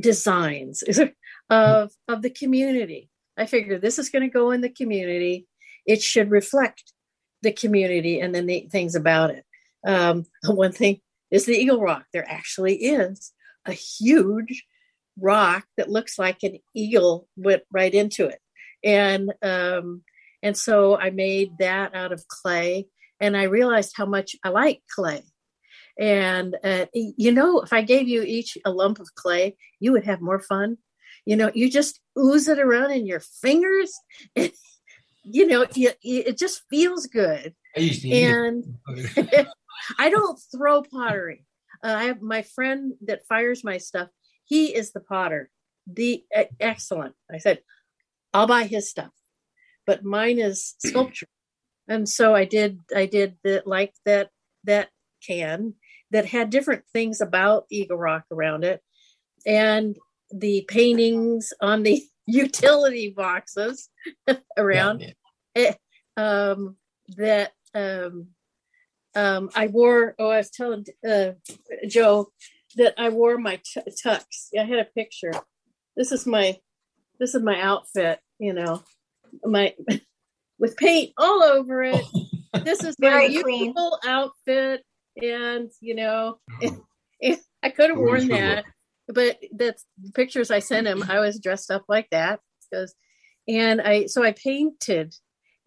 S6: designs of of the community. I figured this is going to go in the community. It should reflect the community and then the neat things about it. Um, one thing is the Eagle Rock. There actually is a huge rock that looks like an eagle went right into it, and um, and so I made that out of clay, and I realized how much I like clay. And uh, you know, if I gave you each a lump of clay, you would have more fun. You know, you just ooze it around in your fingers. And, you know, it, it just feels good. and I don't throw pottery. Uh, I have my friend that fires my stuff. He is the potter, the uh, excellent. I said, I'll buy his stuff, but mine is sculpture. and so I did. I did the like that that can that had different things about Eagle Rock around it, and the paintings on the utility boxes around yeah, it. Um, that um, um, I wore, oh, I was telling uh, Joe that I wore my t- tux. I had a picture. This is my, this is my outfit, you know, my, with paint all over it. This is my beautiful outfit. And, you know, and, and I could have worn that, but that's the pictures I sent him. I was dressed up like that because, and I, so I painted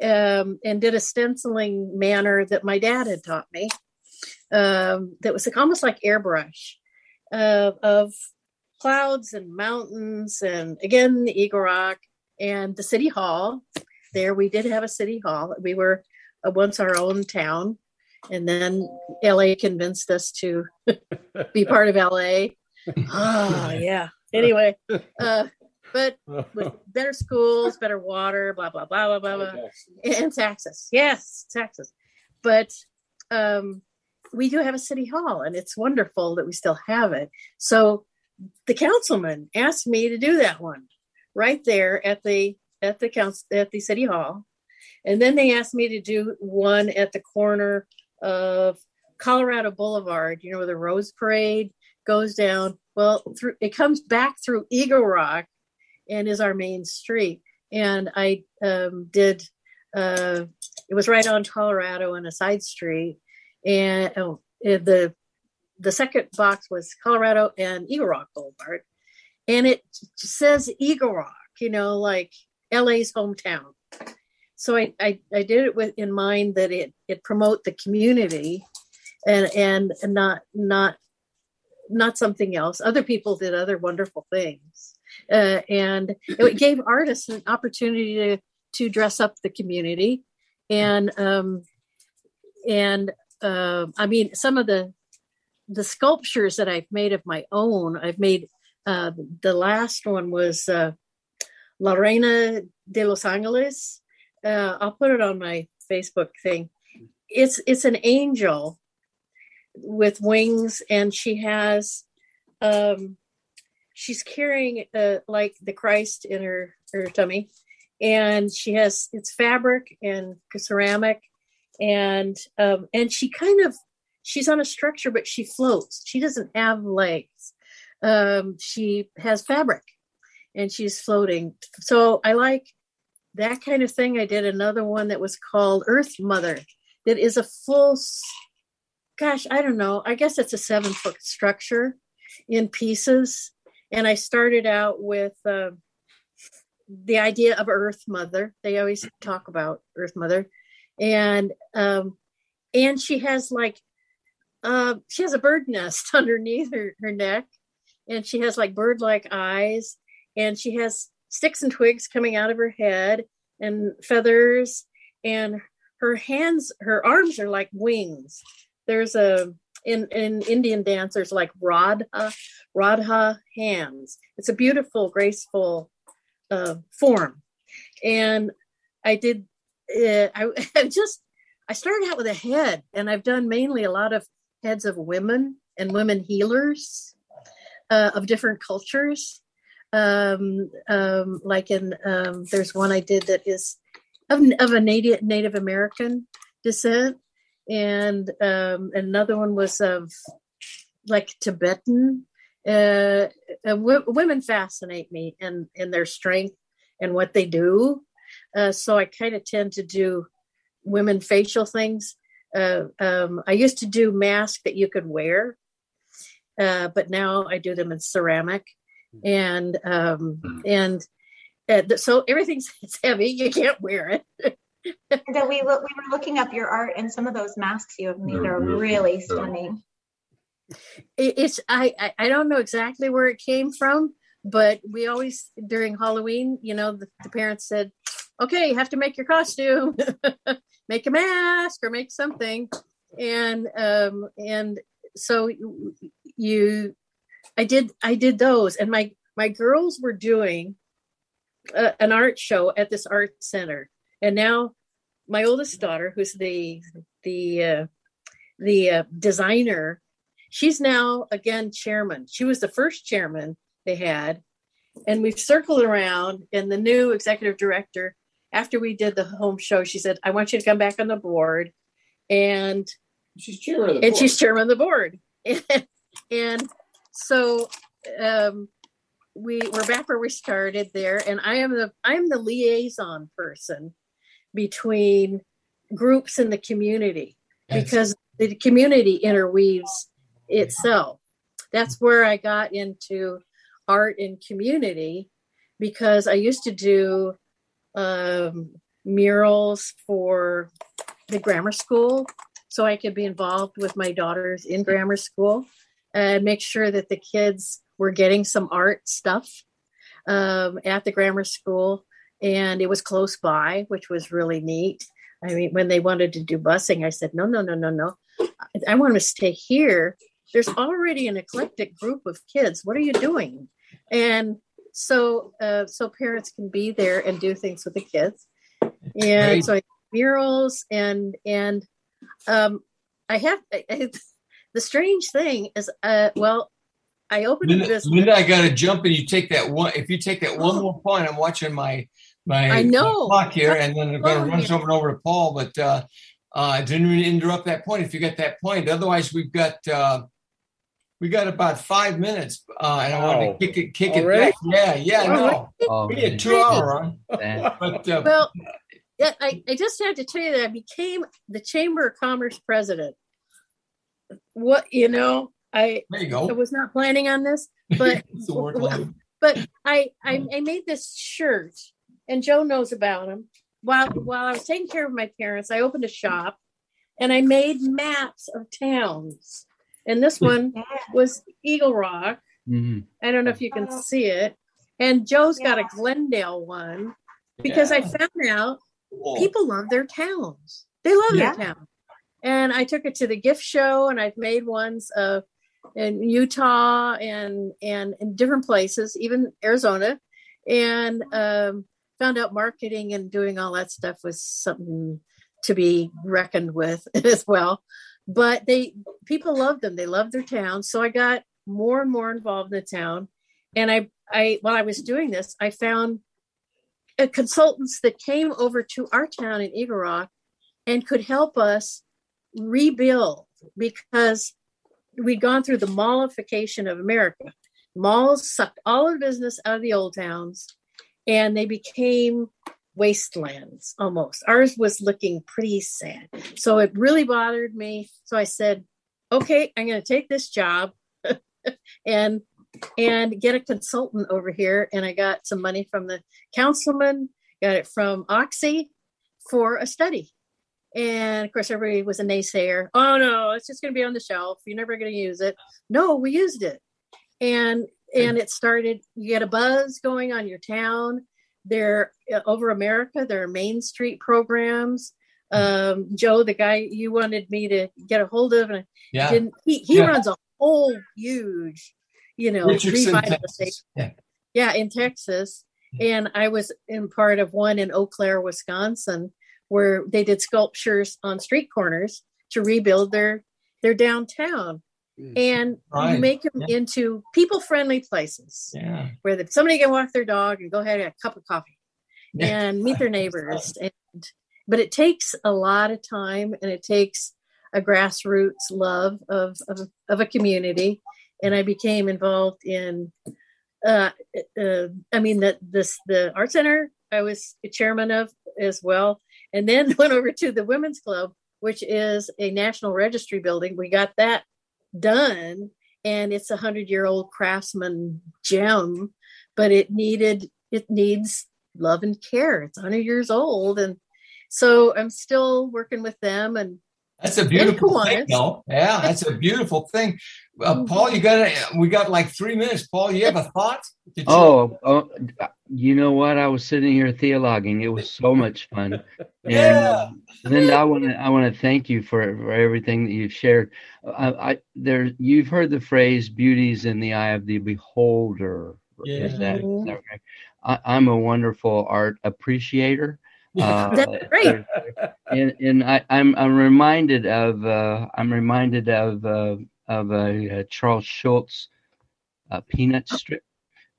S6: um, and did a stenciling manner that my dad had taught me um, that was like, almost like airbrush uh, of clouds and mountains and again the eagle rock and the city hall there we did have a city hall we were uh, once our own town and then la convinced us to be part of la oh yeah anyway uh, but with better schools, better water, blah blah blah blah blah, blah. and taxes. Yes, taxes. But um, we do have a city hall, and it's wonderful that we still have it. So the councilman asked me to do that one right there at the at the council at the city hall, and then they asked me to do one at the corner of Colorado Boulevard. You know where the Rose Parade goes down. Well, through it comes back through Eagle Rock and is our main street. And I um, did, uh, it was right on Colorado and a side street. And oh, the the second box was Colorado and Eagle Rock Boulevard. And it says Eagle Rock, you know, like LA's hometown. So I, I, I did it with in mind that it it promote the community and and not not not something else. Other people did other wonderful things. Uh, and it gave artists an opportunity to to dress up the community. And um and uh, i mean some of the the sculptures that i've made of my own i've made uh the last one was uh la reina de los angeles. Uh i'll put it on my facebook thing. It's it's an angel with wings and she has um she's carrying uh, like the Christ in her her tummy, and she has it's fabric and ceramic, and um, and she kind of she's on a structure, but she floats. She doesn't have legs. Um, she has fabric, and she's floating. So I like that kind of thing. I did another one that was called Earth Mother, that is a full gosh, I don't know. I guess it's a seven foot structure in pieces. And I started out with uh, the idea of Earth Mother. They always talk about Earth Mother, and um, and she has like uh, she has a bird nest underneath her, her neck, and she has like bird like eyes, and she has sticks and twigs coming out of her head and feathers, and her hands, her arms are like wings. There's a in in Indian dance, there's like radha, radha hands. It's a beautiful, graceful uh, form, and I did. Uh, I, I just I started out with a head, and I've done mainly a lot of heads of women and women healers uh, of different cultures. Um, um, like in um, there's one I did that is of, of a native Native American descent, and um, another one was of like Tibetan. Uh, uh, w- women fascinate me and in their strength and what they do. Uh, so I kind of tend to do women facial things. Uh, um, I used to do masks that you could wear, uh, but now I do them in ceramic, and um, and uh, so everything's heavy. You can't wear it.
S4: So we we were looking up your art, and some of those masks you have made are really stunning.
S6: It's I I don't know exactly where it came from, but we always during Halloween, you know, the, the parents said, "Okay, you have to make your costume, make a mask or make something," and um and so you, I did I did those, and my my girls were doing a, an art show at this art center and now my oldest daughter, who's the the uh, the uh, designer, she's now again chairman. She was the first chairman they had, and we've circled around. And the new executive director, after we did the home show, she said, "I want you to come back on the board." And
S9: she's chairman of the
S6: and
S9: board.
S6: she's chairman of the board. and so um, we we're back where we started there, and I am the I'm the liaison person between groups in the community because the community interweaves itself. That's where I got into art and community because I used to do um, murals for the grammar school so I could be involved with my daughters in grammar school and make sure that the kids were getting some art stuff um, at the grammar school and it was close by, which was really neat. I mean, when they wanted to do busing, I said, no, no, no, no, no. I want to stay here. There's already an eclectic group of kids. What are you doing? And so, uh, so parents can be there and do things with the kids. And Great. so I murals and and um, I have I, the strange thing is, uh, well, I opened
S3: Linda,
S6: this.
S3: Linda, I got to jump and you take that one. If you take that one more point, I'm watching my my
S6: I know
S3: clock here, and then I'm going to run something over to Paul. But uh, uh, I didn't really interrupt that point. If you get that point, otherwise we've got uh, we got about five minutes, uh, and I want to kick it, kick it back. Yeah, yeah, no, oh, we a two hour
S6: run. but uh, well, yeah, I, I just had to tell you that I became the Chamber of Commerce president. What you know, I
S3: there you go.
S6: I was not planning on this, but but I, I I made this shirt and Joe knows about him. While while I was taking care of my parents, I opened a shop and I made maps of towns. And this one was Eagle Rock. Mm-hmm. I don't know if you can see it. And Joe's got a Glendale one because yeah. I found out people love their towns. They love yeah. their town. And I took it to the gift show and I've made ones of in Utah and and in different places, even Arizona. And um, found out marketing and doing all that stuff was something to be reckoned with as well. But they people loved them. They loved their town. So I got more and more involved in the town. And I I while I was doing this, I found uh, consultants that came over to our town in Eagle Rock and could help us rebuild because we'd gone through the mallification of America. Malls sucked all the business out of the old towns and they became wastelands almost. Ours was looking pretty sad. So it really bothered me. So I said, okay, I'm going to take this job and and get a consultant over here. And I got some money from the councilman, got it from Oxy for a study. And of course, everybody was a naysayer. Oh no, it's just going to be on the shelf. You're never going to use it. No, we used it, and and it started. You get a buzz going on your town. There uh, over America, there are Main Street programs. Hmm. Um, Joe, the guy you wanted me to get a hold of, and
S3: Yeah.
S6: didn't, he he
S3: Yeah.
S6: runs a whole huge, you know,
S3: Richardson,
S6: revitalization
S3: Texas. Yeah.
S6: yeah, in Texas. Hmm. And I was in part of one in Eau Claire, Wisconsin, where they did sculptures on street corners to rebuild their their downtown. And
S3: Right.
S6: you make them
S3: Yeah.
S6: into people friendly places
S3: Yeah.
S6: where the, somebody can walk their dog and go ahead and have a cup of coffee
S3: Yeah.
S6: and meet their neighbors. And but it takes a lot of time and it takes a grassroots love of of, of a community. And I became involved in uh, uh, I mean that this the art center I was the chairman of as well, and then went over to the women's club, which is a national registry building. We got that done, and it's a hundred year old craftsman gem, but it needed it needs love and care. It's hundred years old, and so I'm still working with them and
S3: That's a beautiful thing,
S6: Kiwanis.
S3: though. Yeah, that's a beautiful thing. Uh,
S6: Mm-hmm.
S3: Paul, you got we got like three minutes. Paul, you have a thought? Did you-
S8: Oh, oh, you know what? I was sitting here theologuing. It was so much fun. And
S3: Yeah.
S8: Linda, I want to I want to thank you for, for everything that you've shared. I, I there you've heard the phrase "beauty's in the eye of the beholder." Is that, is that right? I, I'm a wonderful art appreciator. Uh,
S6: That's great.
S8: and and I, I'm I'm reminded of uh, I'm reminded of uh, of a, uh Charles Schulz uh, peanut strip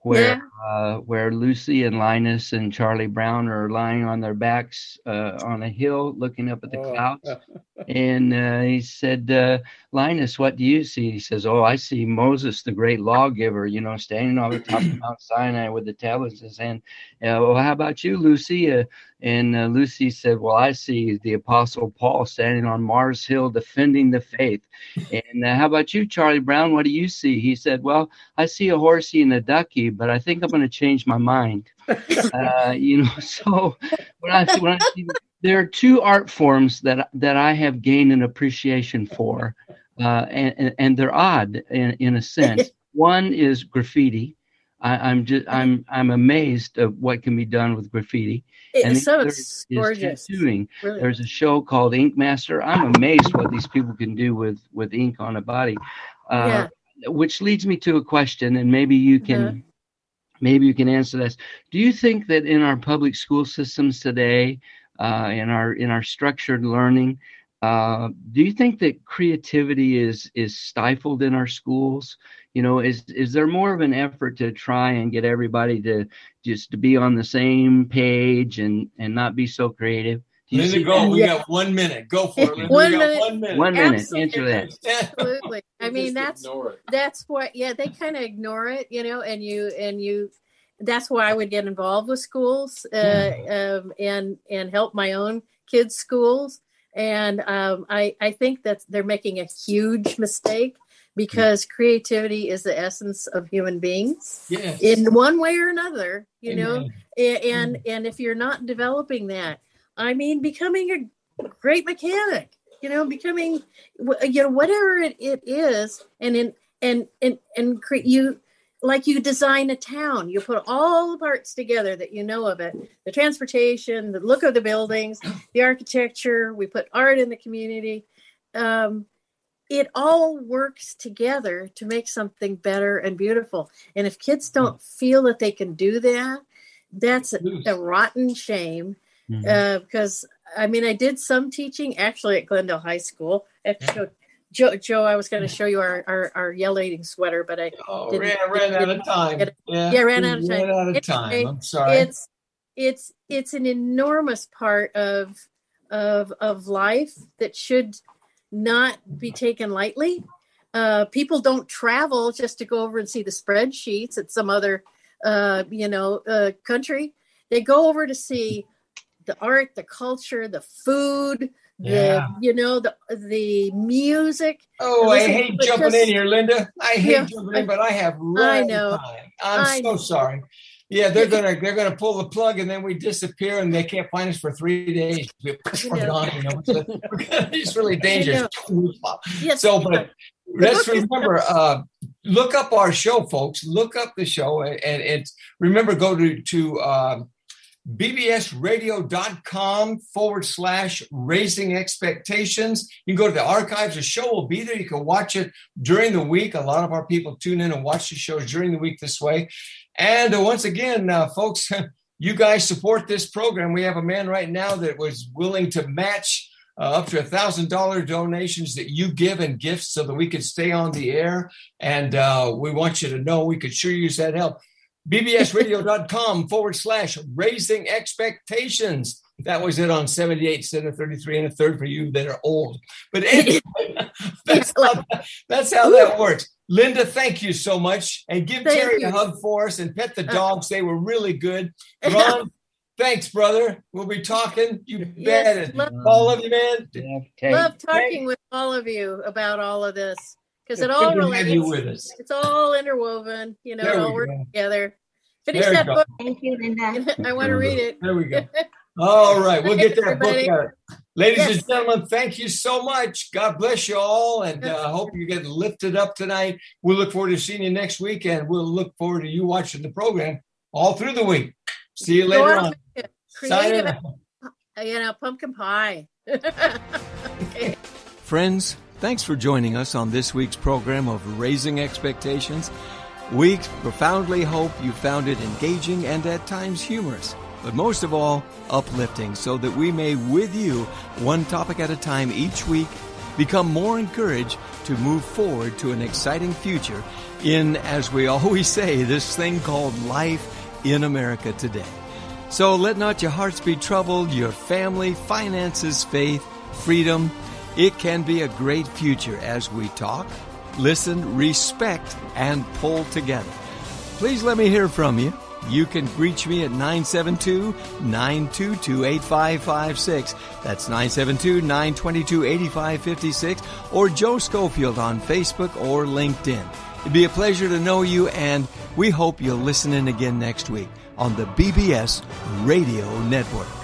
S8: where uh, where Lucy and Linus and Charlie Brown are lying on their backs uh, on a hill looking up at the
S10: Oh.
S8: clouds. And uh, he said, uh, Linus, what do you see? He says, Oh, I see Moses, the great lawgiver, you know, standing on the top of Mount Sinai with the tablets in his hand. Well, how about you, Lucy? And uh, Lucy said, Well, I see the Apostle Paul standing on Mars Hill defending the faith. And uh, how about you, Charlie Brown? What do you see? He said, Well, I see a horsey and a ducky, but I think I'm going to change my mind. Uh, you know, so when I when I see there are two art forms that that I have gained an appreciation for, uh, and, and and they're odd in, in a sense. One is graffiti. I, I'm just I'm I'm amazed at what can be done with graffiti.
S6: It-
S8: And
S6: so it's gorgeous.
S8: tattooing.
S6: Really.
S8: There's a show called Ink Master. I'm amazed what these people can do with with ink on a body. Uh, Which leads me to a question, and maybe you can
S6: Uh-huh.
S8: maybe you can answer this. Do you think that in our public school systems today, uh, in our in our structured learning, uh, do you think that creativity is is stifled in our schools? You know, is is there more of an effort to try and get everybody to just to be on the same page and and not be so creative? Do you
S3: Linda, go.
S8: that?
S3: We got one minute. Go for it.
S6: One minute.
S3: one minute.
S8: One minute.
S6: Absolutely.
S8: Answer that.
S6: Absolutely. I mean, that's that's what yeah they kind of ignore it you know and you and you that's why i would get involved with schools uh, um, and and help my own kids schools and um, i i think that they're making a huge mistake because creativity is the essence of human beings
S3: Yes.
S6: in one way or another you know
S3: Amen.
S6: A- and and if you're not developing that i mean becoming a great mechanic you know becoming you know whatever it, it is and in and and and cre- you like you design a town. You put all the parts together that you know of it. The transportation the look of the buildings the architecture. We put art in the community. Um, it all works together to make something better and beautiful. And if kids don't feel that they can do that that's a, a rotten shame
S8: Mhm.
S6: uh, because I mean I did some teaching actually at Glendale High School. I have to show- Joe, Joe, I was going to show you our, our, our yell eating sweater, but I
S3: Oh,
S6: didn't-
S3: ran, ran out of time.
S6: It.
S3: Yeah,
S6: Yeah, ran out of
S3: Ran
S6: time.
S3: out of time.
S6: Anyway,
S3: I'm sorry.
S6: It's it's it's an enormous part of of of life that should not be taken lightly. Uh, people don't travel just to go over and see the spreadsheets at some other uh, you know uh, country. They go over to see the art, the culture, the food, the yeah. you know the the music.
S3: Oh, I hate jumping just, in here, Linda. I hate yeah, jumping in, but I have
S6: I know.
S3: Time. I'm I so know. sorry. Yeah, they're gonna they're gonna pull the plug and then we disappear and they can't find us for three days. We're gone, you know. it's really dangerous. Yes, so, but let's remember, uh, look up our show, folks. Look up the show and, and remember go to to uh, bbsradio.com forward slash raising expectations. You can go to the archives. The show will be there. You can watch it during the week. A lot of our people tune in and watch the shows during the week this way. And uh, once again, uh, folks, you guys support this program. We have a man right now that was willing to match uh, up to a thousand dollar donations that you give and gifts so that we could stay on the air. And uh, we want you to know we could sure use that help bbsradio.com forward slash raising expectations. That was it on 78 instead of 33 and a third for you that are old. But anyway, that's, how, that's how that works. Linda, thank you so much. And give thank Terry you. a hug for us and pet the uh, dogs. They were really good. Ron, thanks, brother. We'll be talking. You yes, bet. Love, all of you, man.
S6: Okay. Love talking with all of you about all of this because it all relates. It's all interwoven. You know, it all works together. Finish there that book.
S4: Thank you, Linda.
S6: I want to read it.
S3: There we go. All right, we'll get that book out. Ladies yes. and gentlemen, thank you so much. God bless you all, and I uh, hope you get lifted up tonight. We'll look forward to seeing you next week, and we'll look forward to you watching the program all through the week. See you later on.
S6: Creative, you know, pumpkin pie. okay.
S1: Friends, Thanks for joining us on this week's program of Raising Expectations. We profoundly hope you found it engaging and at times humorous, but most of all, uplifting so that we may, with you, one topic at a time each week, become more encouraged to move forward to an exciting future in, as we always say, this thing called life in America today. So let not your hearts be troubled, your family, finances, faith, freedom, it can be a great future as we talk, listen, respect, and pull together. Please let me hear from you. You can reach me at 972 922 8556. That's 972 922 8556 or Joe Schofield on Facebook or LinkedIn. It'd be a pleasure to know you, and we hope you'll listen in again next week on the BBS Radio Network.